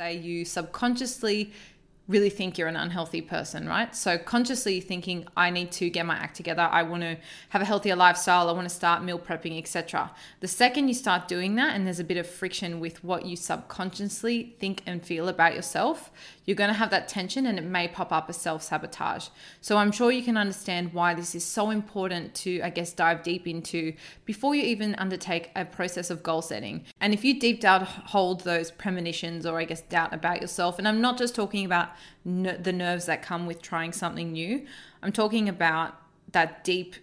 say you subconsciously really think you're an unhealthy person, right? So consciously thinking I need to get my act together, I want to have a healthier lifestyle, I want to start meal prepping, etc. The second you start doing that and there's a bit of friction with what you subconsciously think and feel about yourself, you're going to have that tension and it may pop up as self-sabotage. So I'm sure you can understand why this is so important to I guess dive deep into before you even undertake a process of goal setting. And if you deep down hold those premonitions or I guess doubt about yourself, and I'm not just talking about the nerves that come with trying something new. I'm talking about that deep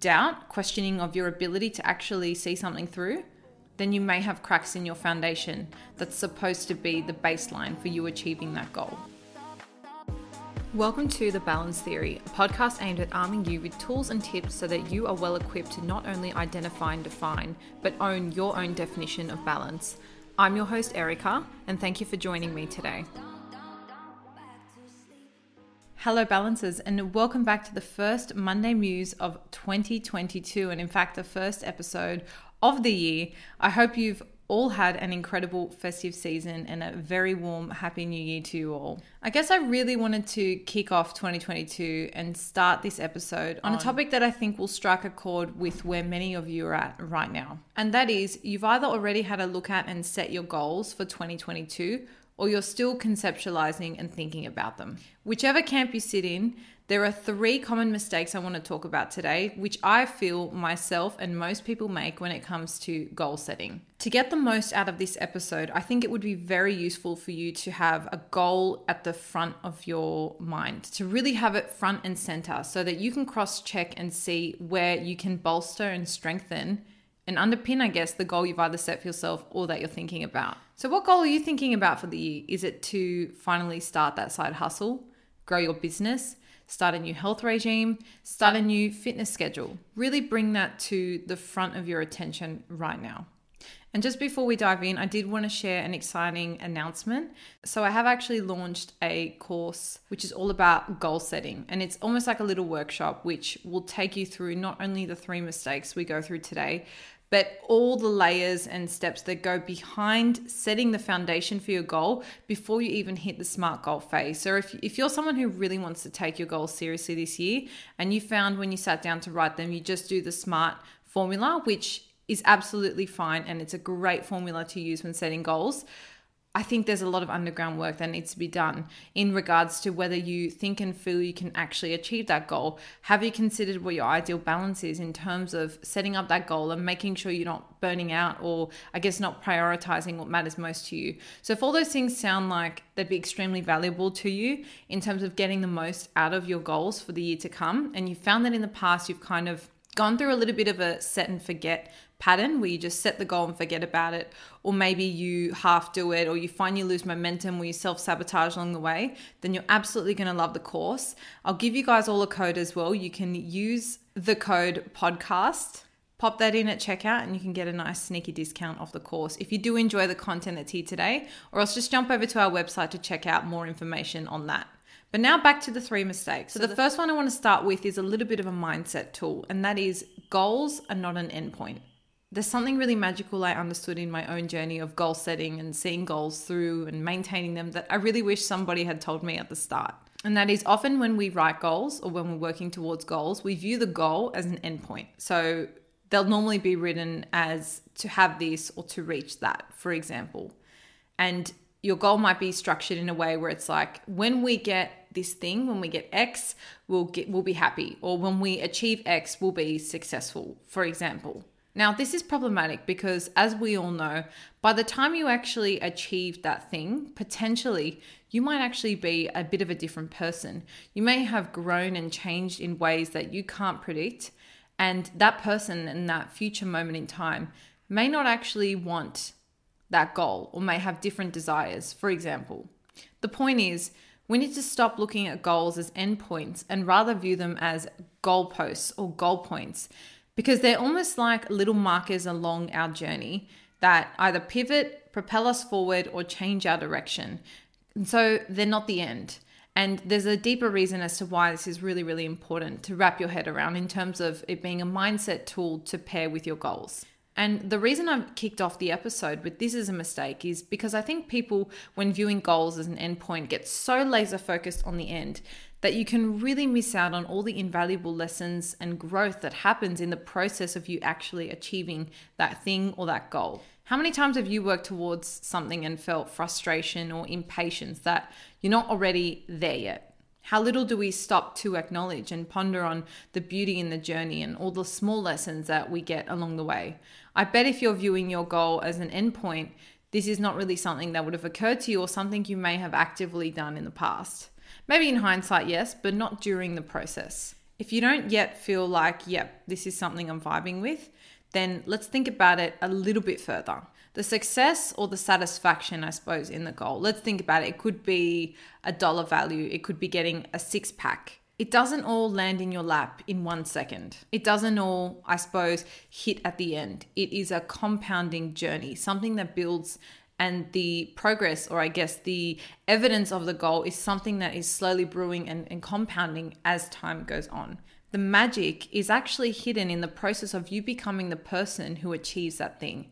doubt, questioning of your ability to actually see something through. Then you may have cracks in your foundation that's supposed to be the baseline for you achieving that goal. Welcome to The Balance Theory, a podcast aimed at arming you with tools and tips so that you are well equipped to not only identify and define, but own your own definition of balance. I'm your host, Erica, and thank you for joining me today. Hello, balancers, and welcome back to the first Monday Muse of 2022, and in fact, the first episode of the year. I hope you've all had an incredible festive season and a very warm, happy new year to you all. I guess I really wanted to kick off 2022 and start this episode on a topic that I think will strike a chord with where many of you are at right now. And that is, you've either already had a look at and set your goals for 2022 or you're still conceptualizing and thinking about them. Whichever camp you sit in, there are three common mistakes I want to talk about today, which I feel myself and most people make when it comes to goal setting. To get the most out of this episode, I think it would be very useful for you to have a goal at the front of your mind, to really have it front and center so that you can cross check and see where you can bolster and strengthen and underpin, I guess, the goal you've either set for yourself or that you're thinking about. So, what goal are you thinking about for the year? Is it to finally start that side hustle, grow your business, start a new health regime, start a new fitness schedule? Really bring that to the front of your attention right now. And just before we dive in, I did want to share an exciting announcement. So, I have actually launched a course which is all about goal setting, and it's almost like a little workshop which will take you through not only the three mistakes we go through today, but all the layers and steps that go behind setting the foundation for your goal before you even hit the smart goal phase. So, if, if you're someone who really wants to take your goals seriously this year, and you found when you sat down to write them, you just do the SMART formula, which is absolutely fine and it's a great formula to use when setting goals. I think there's a lot of underground work that needs to be done in regards to whether you think and feel you can actually achieve that goal. Have you considered what your ideal balance is in terms of setting up that goal and making sure you're not burning out or, I guess, not prioritizing what matters most to you? So, if all those things sound like they'd be extremely valuable to you in terms of getting the most out of your goals for the year to come, and you found that in the past you've kind of gone through a little bit of a set and forget pattern where you just set the goal and forget about it, or maybe you half do it, or you find you lose momentum where you self sabotage along the way, then you're absolutely going to love the course. I'll give you guys all a code as well. You can use the code podcast. Pop that in at checkout and you can get a nice sneaky discount off the course if you do enjoy the content that's here today, or else just jump over to our website to check out more information on that. But now back to the three mistakes. So, the first one I want to start with is a little bit of a mindset tool, and that is goals are not an endpoint there's something really magical I understood in my own journey of goal setting and seeing goals through and maintaining them that I really wish somebody had told me at the start. And that is often when we write goals or when we're working towards goals, we view the goal as an endpoint. So they'll normally be written as to have this or to reach that, for example. And your goal might be structured in a way where it's like when we get this thing when we get x we'll get we'll be happy or when we achieve x we'll be successful for example now, this is problematic because, as we all know, by the time you actually achieve that thing, potentially you might actually be a bit of a different person. You may have grown and changed in ways that you can't predict, and that person in that future moment in time may not actually want that goal or may have different desires, for example. The point is, we need to stop looking at goals as endpoints and rather view them as goalposts or goal points because they're almost like little markers along our journey that either pivot, propel us forward, or change our direction. And so they're not the end. And there's a deeper reason as to why this is really, really important to wrap your head around in terms of it being a mindset tool to pair with your goals. And the reason I've kicked off the episode with this is a mistake is because I think people, when viewing goals as an endpoint, get so laser focused on the end that you can really miss out on all the invaluable lessons and growth that happens in the process of you actually achieving that thing or that goal. How many times have you worked towards something and felt frustration or impatience that you're not already there yet? How little do we stop to acknowledge and ponder on the beauty in the journey and all the small lessons that we get along the way? I bet if you're viewing your goal as an endpoint, this is not really something that would have occurred to you or something you may have actively done in the past. Maybe in hindsight, yes, but not during the process. If you don't yet feel like, yep, this is something I'm vibing with, then let's think about it a little bit further the success or the satisfaction, I suppose, in the goal. Let's think about it. It could be a dollar value, it could be getting a six pack. It doesn't all land in your lap in one second. It doesn't all, I suppose, hit at the end. It is a compounding journey, something that builds and the progress or i guess the evidence of the goal is something that is slowly brewing and, and, compounding as time goes on the magic is actually hidden in the process of you becoming the person who achieves that thing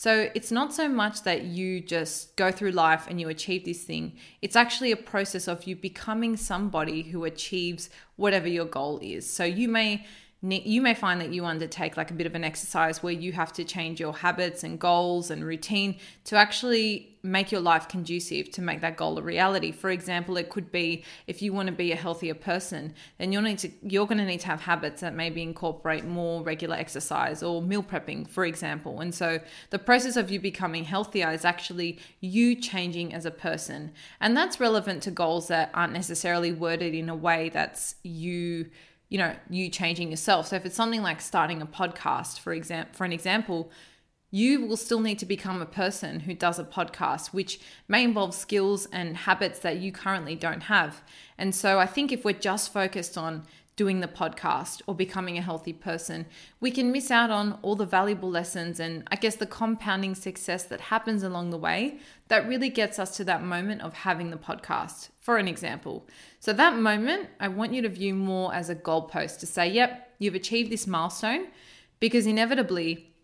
so it's not so much that you just go through life and you achieve this thing. It's actually a process of you becoming somebody who achieves whatever your goal is. So you may you may find that you undertake like a bit of an exercise where you have to change your habits and goals and routine to actually make your life conducive to make that goal a reality. For example, it could be if you want to be a healthier person, then you'll need to you're going to need to have habits that maybe incorporate more regular exercise or meal prepping, for example. And so the process of you becoming healthier is actually you changing as a person. And that's relevant to goals that aren't necessarily worded in a way that's you you know you changing yourself. So if it's something like starting a podcast for example for an example you will still need to become a person who does a podcast which may involve skills and habits that you currently don't have. And so i think if we're just focused on doing the podcast or becoming a healthy person, we can miss out on all the valuable lessons and I guess the compounding success that happens along the way that really gets us to that moment of having the podcast, for an example. So, that moment, I want you to view more as a goalpost to say, yep, you've achieved this milestone because inevitably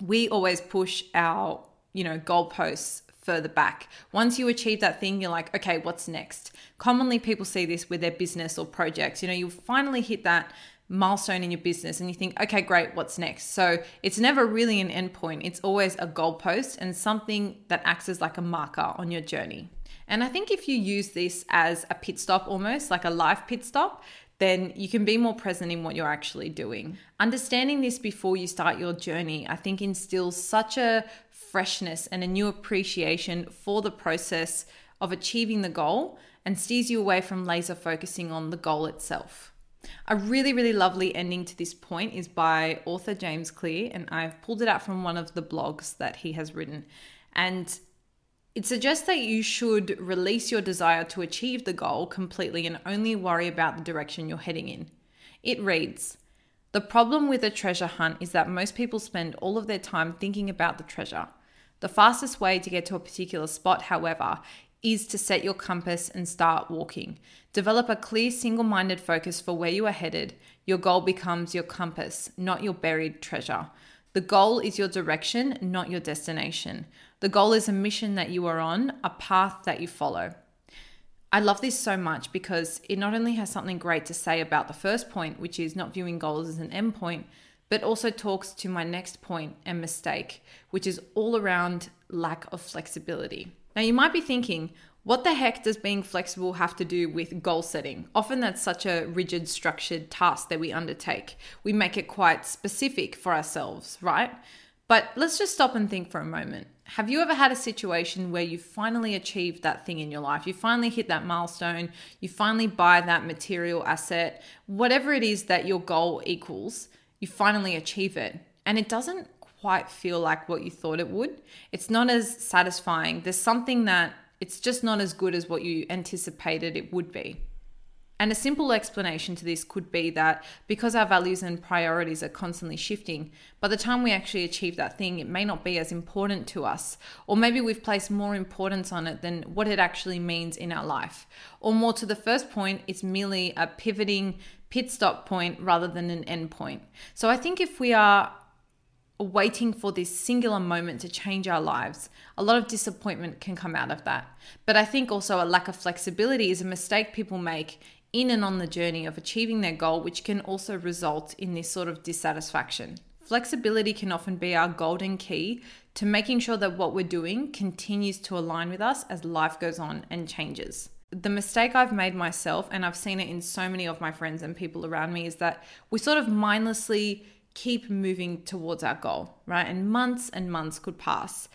we always push our you know goalposts further back. Once you achieve that thing, you're like, okay, what's next? Commonly, people see this with their business or projects. You know, you finally hit that milestone in your business and you think, okay, great, what's next? So it's never really an endpoint, it's always a goalpost and something that acts as like a marker on your journey. And I think if you use this as a pit stop almost, like a life pit stop, then you can be more present in what you're actually doing. Understanding this before you start your journey, I think instills such a freshness and a new appreciation for the process of achieving the goal and steers you away from laser focusing on the goal itself. A really, really lovely ending to this point is by author James Clear, and I've pulled it out from one of the blogs that he has written. And it suggests that you should release your desire to achieve the goal completely and only worry about the direction you're heading in. It reads The problem with a treasure hunt is that most people spend all of their time thinking about the treasure. The fastest way to get to a particular spot, however, is to set your compass and start walking. Develop a clear, single minded focus for where you are headed. Your goal becomes your compass, not your buried treasure. The goal is your direction, not your destination. The goal is a mission that you are on, a path that you follow. I love this so much because it not only has something great to say about the first point, which is not viewing goals as an endpoint, but also talks to my next point and mistake, which is all around lack of flexibility. Now, you might be thinking, what the heck does being flexible have to do with goal setting? Often that's such a rigid, structured task that we undertake. We make it quite specific for ourselves, right? But let's just stop and think for a moment. Have you ever had a situation where you finally achieved that thing in your life? You finally hit that milestone, you finally buy that material asset, whatever it is that your goal equals, you finally achieve it. And it doesn't quite feel like what you thought it would. It's not as satisfying. There's something that it's just not as good as what you anticipated it would be. And a simple explanation to this could be that because our values and priorities are constantly shifting, by the time we actually achieve that thing, it may not be as important to us. Or maybe we've placed more importance on it than what it actually means in our life. Or more to the first point, it's merely a pivoting pit stop point rather than an end point. So I think if we are waiting for this singular moment to change our lives. A lot of disappointment can come out of that. But I think also a lack of flexibility is a mistake people make in and on the journey of achieving their goal, which can also result in this sort of dissatisfaction. Flexibility can often be our golden key to making sure that what we're doing continues to align with us as life goes on and changes. The mistake I've made myself, and I've seen it in so many of my friends and people around me, is that we sort of mindlessly keep moving towards our goal, right? And months and months could pass.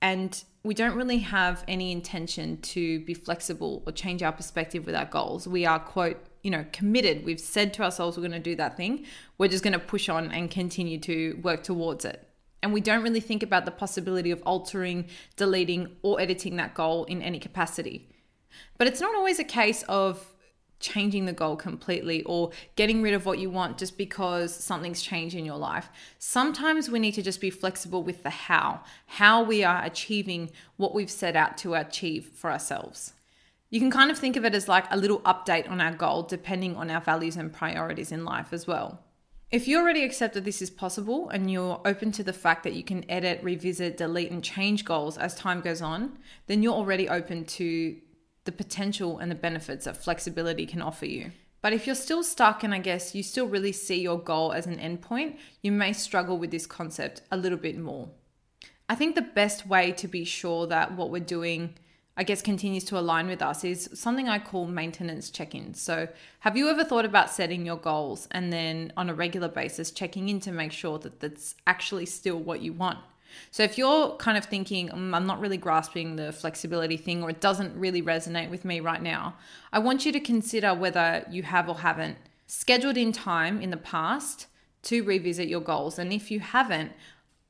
And we don't really have any intention to be flexible or change our perspective with our goals. We are, quote, you know, committed. We've said to ourselves we're going to do that thing. We're just going to push on and continue to work towards it. And we don't really think about the possibility of altering, deleting, or editing that goal in any capacity. But it's not always a case of changing the goal completely or getting rid of what you want just because something's changed in your life. Sometimes we need to just be flexible with the how, how we are achieving what we've set out to achieve for ourselves. You can kind of think of it as like a little update on our goal depending on our values and priorities in life as well. If you already accept that this is possible and you're open to the fact that you can edit, revisit, delete, and change goals as time goes on, then you're already open to the potential and the benefits that flexibility can offer you. But if you're still stuck and I guess you still really see your goal as an endpoint, you may struggle with this concept a little bit more. I think the best way to be sure that what we're doing, I guess, continues to align with us is something I call maintenance check ins. So, have you ever thought about setting your goals and then on a regular basis checking in to make sure that that's actually still what you want? So if you're kind of thinking, mm, I'm not really grasping the flexibility thing or it doesn't really resonate with me right now, I want you to consider whether you have or haven't scheduled in time in the past to revisit your goals. And if you haven't,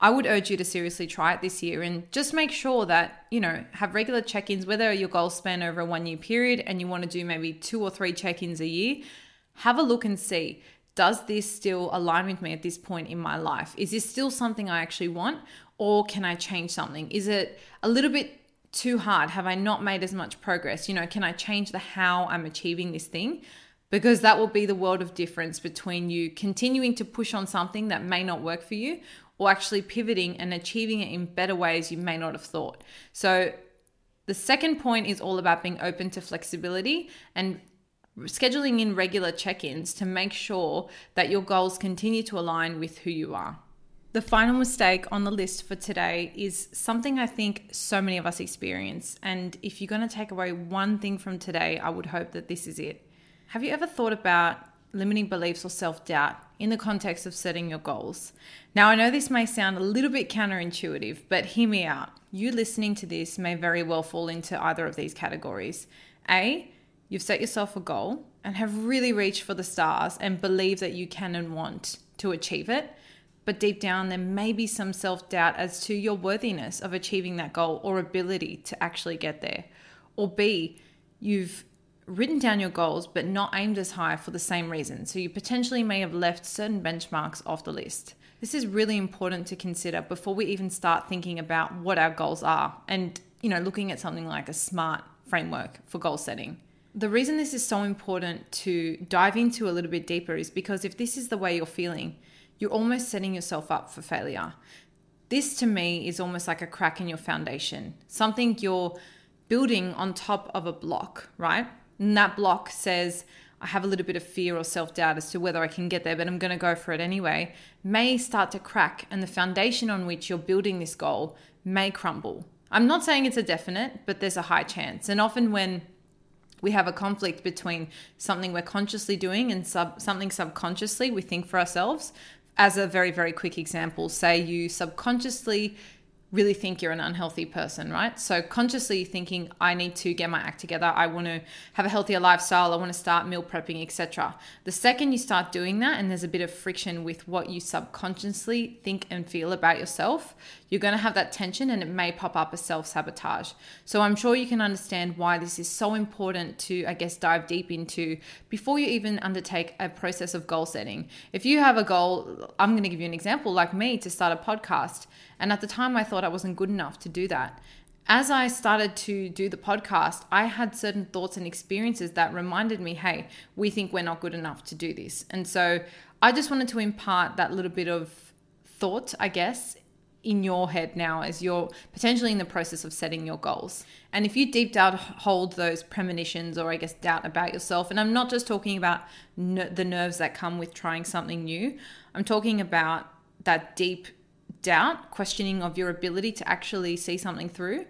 I would urge you to seriously try it this year and just make sure that, you know, have regular check ins, whether your goals span over a one year period and you want to do maybe two or three check ins a year. Have a look and see does this still align with me at this point in my life? Is this still something I actually want? Or can I change something? Is it a little bit too hard? Have I not made as much progress? You know, can I change the how I'm achieving this thing? Because that will be the world of difference between you continuing to push on something that may not work for you or actually pivoting and achieving it in better ways you may not have thought. So, the second point is all about being open to flexibility and scheduling in regular check ins to make sure that your goals continue to align with who you are. The final mistake on the list for today is something I think so many of us experience. And if you're going to take away one thing from today, I would hope that this is it. Have you ever thought about limiting beliefs or self doubt in the context of setting your goals? Now, I know this may sound a little bit counterintuitive, but hear me out. You listening to this may very well fall into either of these categories. A, you've set yourself a goal and have really reached for the stars and believe that you can and want to achieve it but deep down there may be some self doubt as to your worthiness of achieving that goal or ability to actually get there. Or B, you've written down your goals but not aimed as high for the same reason. So you potentially may have left certain benchmarks off the list. This is really important to consider before we even start thinking about what our goals are and, you know, looking at something like a SMART framework for goal setting. The reason this is so important to dive into a little bit deeper is because if this is the way you're feeling, you're almost setting yourself up for failure. This to me is almost like a crack in your foundation, something you're building on top of a block, right? And that block says, I have a little bit of fear or self doubt as to whether I can get there, but I'm going to go for it anyway, may start to crack, and the foundation on which you're building this goal may crumble. I'm not saying it's a definite, but there's a high chance. And often when we have a conflict between something we're consciously doing and sub- something subconsciously we think for ourselves, as a very, very quick example, say you subconsciously really think you're an unhealthy person, right? So consciously thinking I need to get my act together, I want to have a healthier lifestyle, I want to start meal prepping, etc. The second you start doing that and there's a bit of friction with what you subconsciously think and feel about yourself, you're going to have that tension and it may pop up as self-sabotage. So I'm sure you can understand why this is so important to I guess dive deep into before you even undertake a process of goal setting. If you have a goal, I'm going to give you an example like me to start a podcast and at the time, I thought I wasn't good enough to do that. As I started to do the podcast, I had certain thoughts and experiences that reminded me, hey, we think we're not good enough to do this. And so I just wanted to impart that little bit of thought, I guess, in your head now as you're potentially in the process of setting your goals. And if you deep down hold those premonitions or I guess doubt about yourself, and I'm not just talking about ner- the nerves that come with trying something new, I'm talking about that deep doubt, questioning of your ability to actually see something through,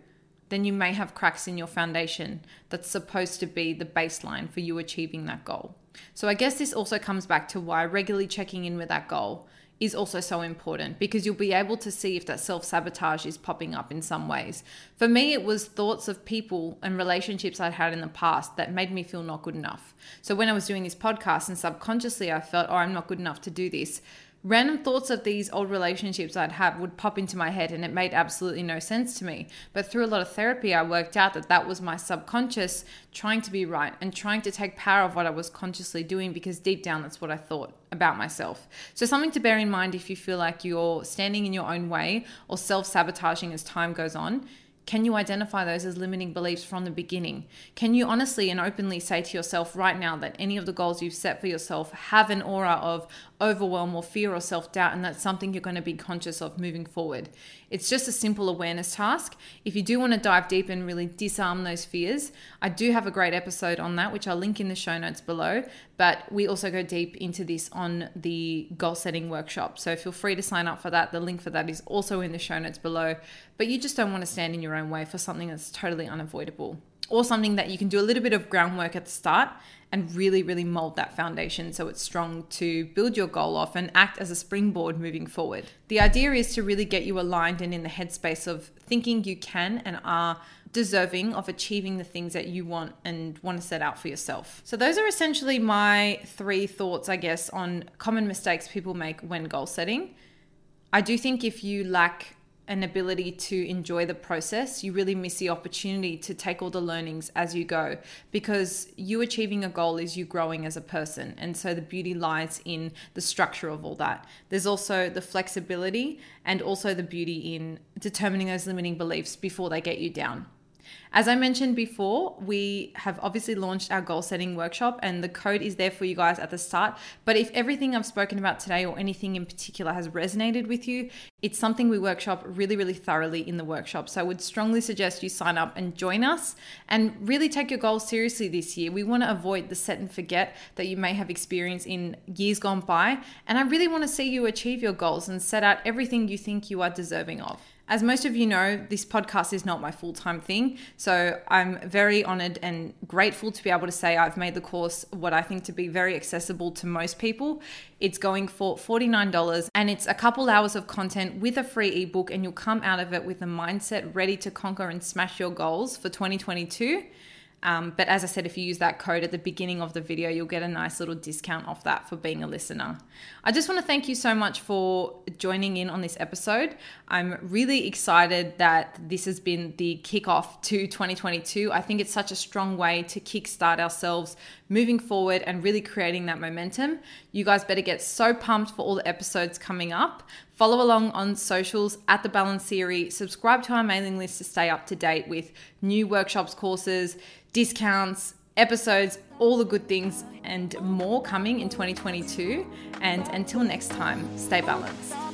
then you may have cracks in your foundation that's supposed to be the baseline for you achieving that goal. So I guess this also comes back to why regularly checking in with that goal is also so important because you'll be able to see if that self sabotage is popping up in some ways. For me, it was thoughts of people and relationships I'd had in the past that made me feel not good enough. So when I was doing this podcast and subconsciously I felt, oh, I'm not good enough to do this, random thoughts of these old relationships I'd have would pop into my head and it made absolutely no sense to me. But through a lot of therapy, I worked out that that was my subconscious trying to be right and trying to take power of what I was consciously doing because deep down that's what I thought about myself. So, something to bear in mind if you feel like you're standing in your own way or self sabotaging as time goes on can you identify those as limiting beliefs from the beginning? Can you honestly and openly say to yourself right now that any of the goals you've set for yourself have an aura of overwhelm or fear or self doubt, and that's something you're going to be conscious of moving forward? It's just a simple awareness task. If you do want to dive deep and really disarm those fears, I do have a great episode on that, which I'll link in the show notes below. But we also go deep into this on the goal setting workshop. So feel free to sign up for that. The link for that is also in the show notes below. But you just don't want to stand in your own way for something that's totally unavoidable or something that you can do a little bit of groundwork at the start and really, really mold that foundation so it's strong to build your goal off and act as a springboard moving forward. The idea is to really get you aligned and in the headspace of thinking you can and are deserving of achieving the things that you want and want to set out for yourself. So, those are essentially my three thoughts, I guess, on common mistakes people make when goal setting. I do think if you lack an ability to enjoy the process, you really miss the opportunity to take all the learnings as you go because you achieving a goal is you growing as a person. And so the beauty lies in the structure of all that. There's also the flexibility and also the beauty in determining those limiting beliefs before they get you down. As I mentioned before, we have obviously launched our goal setting workshop and the code is there for you guys at the start. But if everything I've spoken about today or anything in particular has resonated with you, it's something we workshop really, really thoroughly in the workshop. So I would strongly suggest you sign up and join us and really take your goals seriously this year. We want to avoid the set and forget that you may have experienced in years gone by. And I really want to see you achieve your goals and set out everything you think you are deserving of. As most of you know, this podcast is not my full time thing. So I'm very honored and grateful to be able to say I've made the course what I think to be very accessible to most people. It's going for $49 and it's a couple hours of content with a free ebook, and you'll come out of it with a mindset ready to conquer and smash your goals for 2022. Um, but as I said, if you use that code at the beginning of the video, you'll get a nice little discount off that for being a listener. I just want to thank you so much for joining in on this episode. I'm really excited that this has been the kickoff to 2022. I think it's such a strong way to kickstart ourselves moving forward and really creating that momentum. You guys better get so pumped for all the episodes coming up. Follow along on socials at the Balance Theory. Subscribe to our mailing list to stay up to date with new workshops, courses, discounts, episodes, all the good things, and more coming in 2022. And until next time, stay balanced.